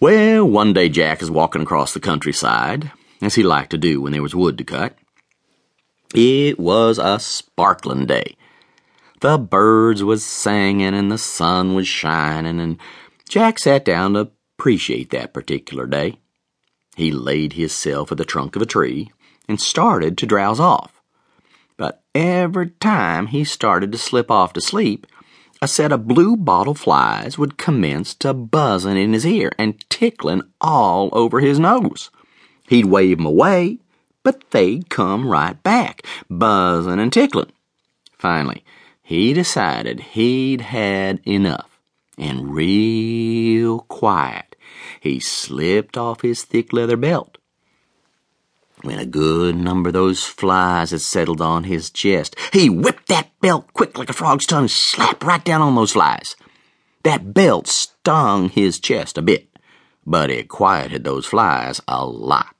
Well, one day Jack is walking across the countryside, as he liked to do when there was wood to cut. It was a sparkling day. The birds was singing and the sun was shining, and Jack sat down to appreciate that particular day. He laid hisself at the trunk of a tree and started to drowse off. But every time he started to slip off to sleep, a set of blue bottle flies would commence to buzzing in his ear and tickling all over his nose. He'd wave 'em away, but they'd come right back, buzzing and tickling. Finally, he decided he'd had enough, and real quiet, he slipped off his thick leather belt. When a good number of those flies had settled on his chest, he whipped that belt quick like a frog's tongue slap right down on those flies. That belt stung his chest a bit, but it quieted those flies a lot.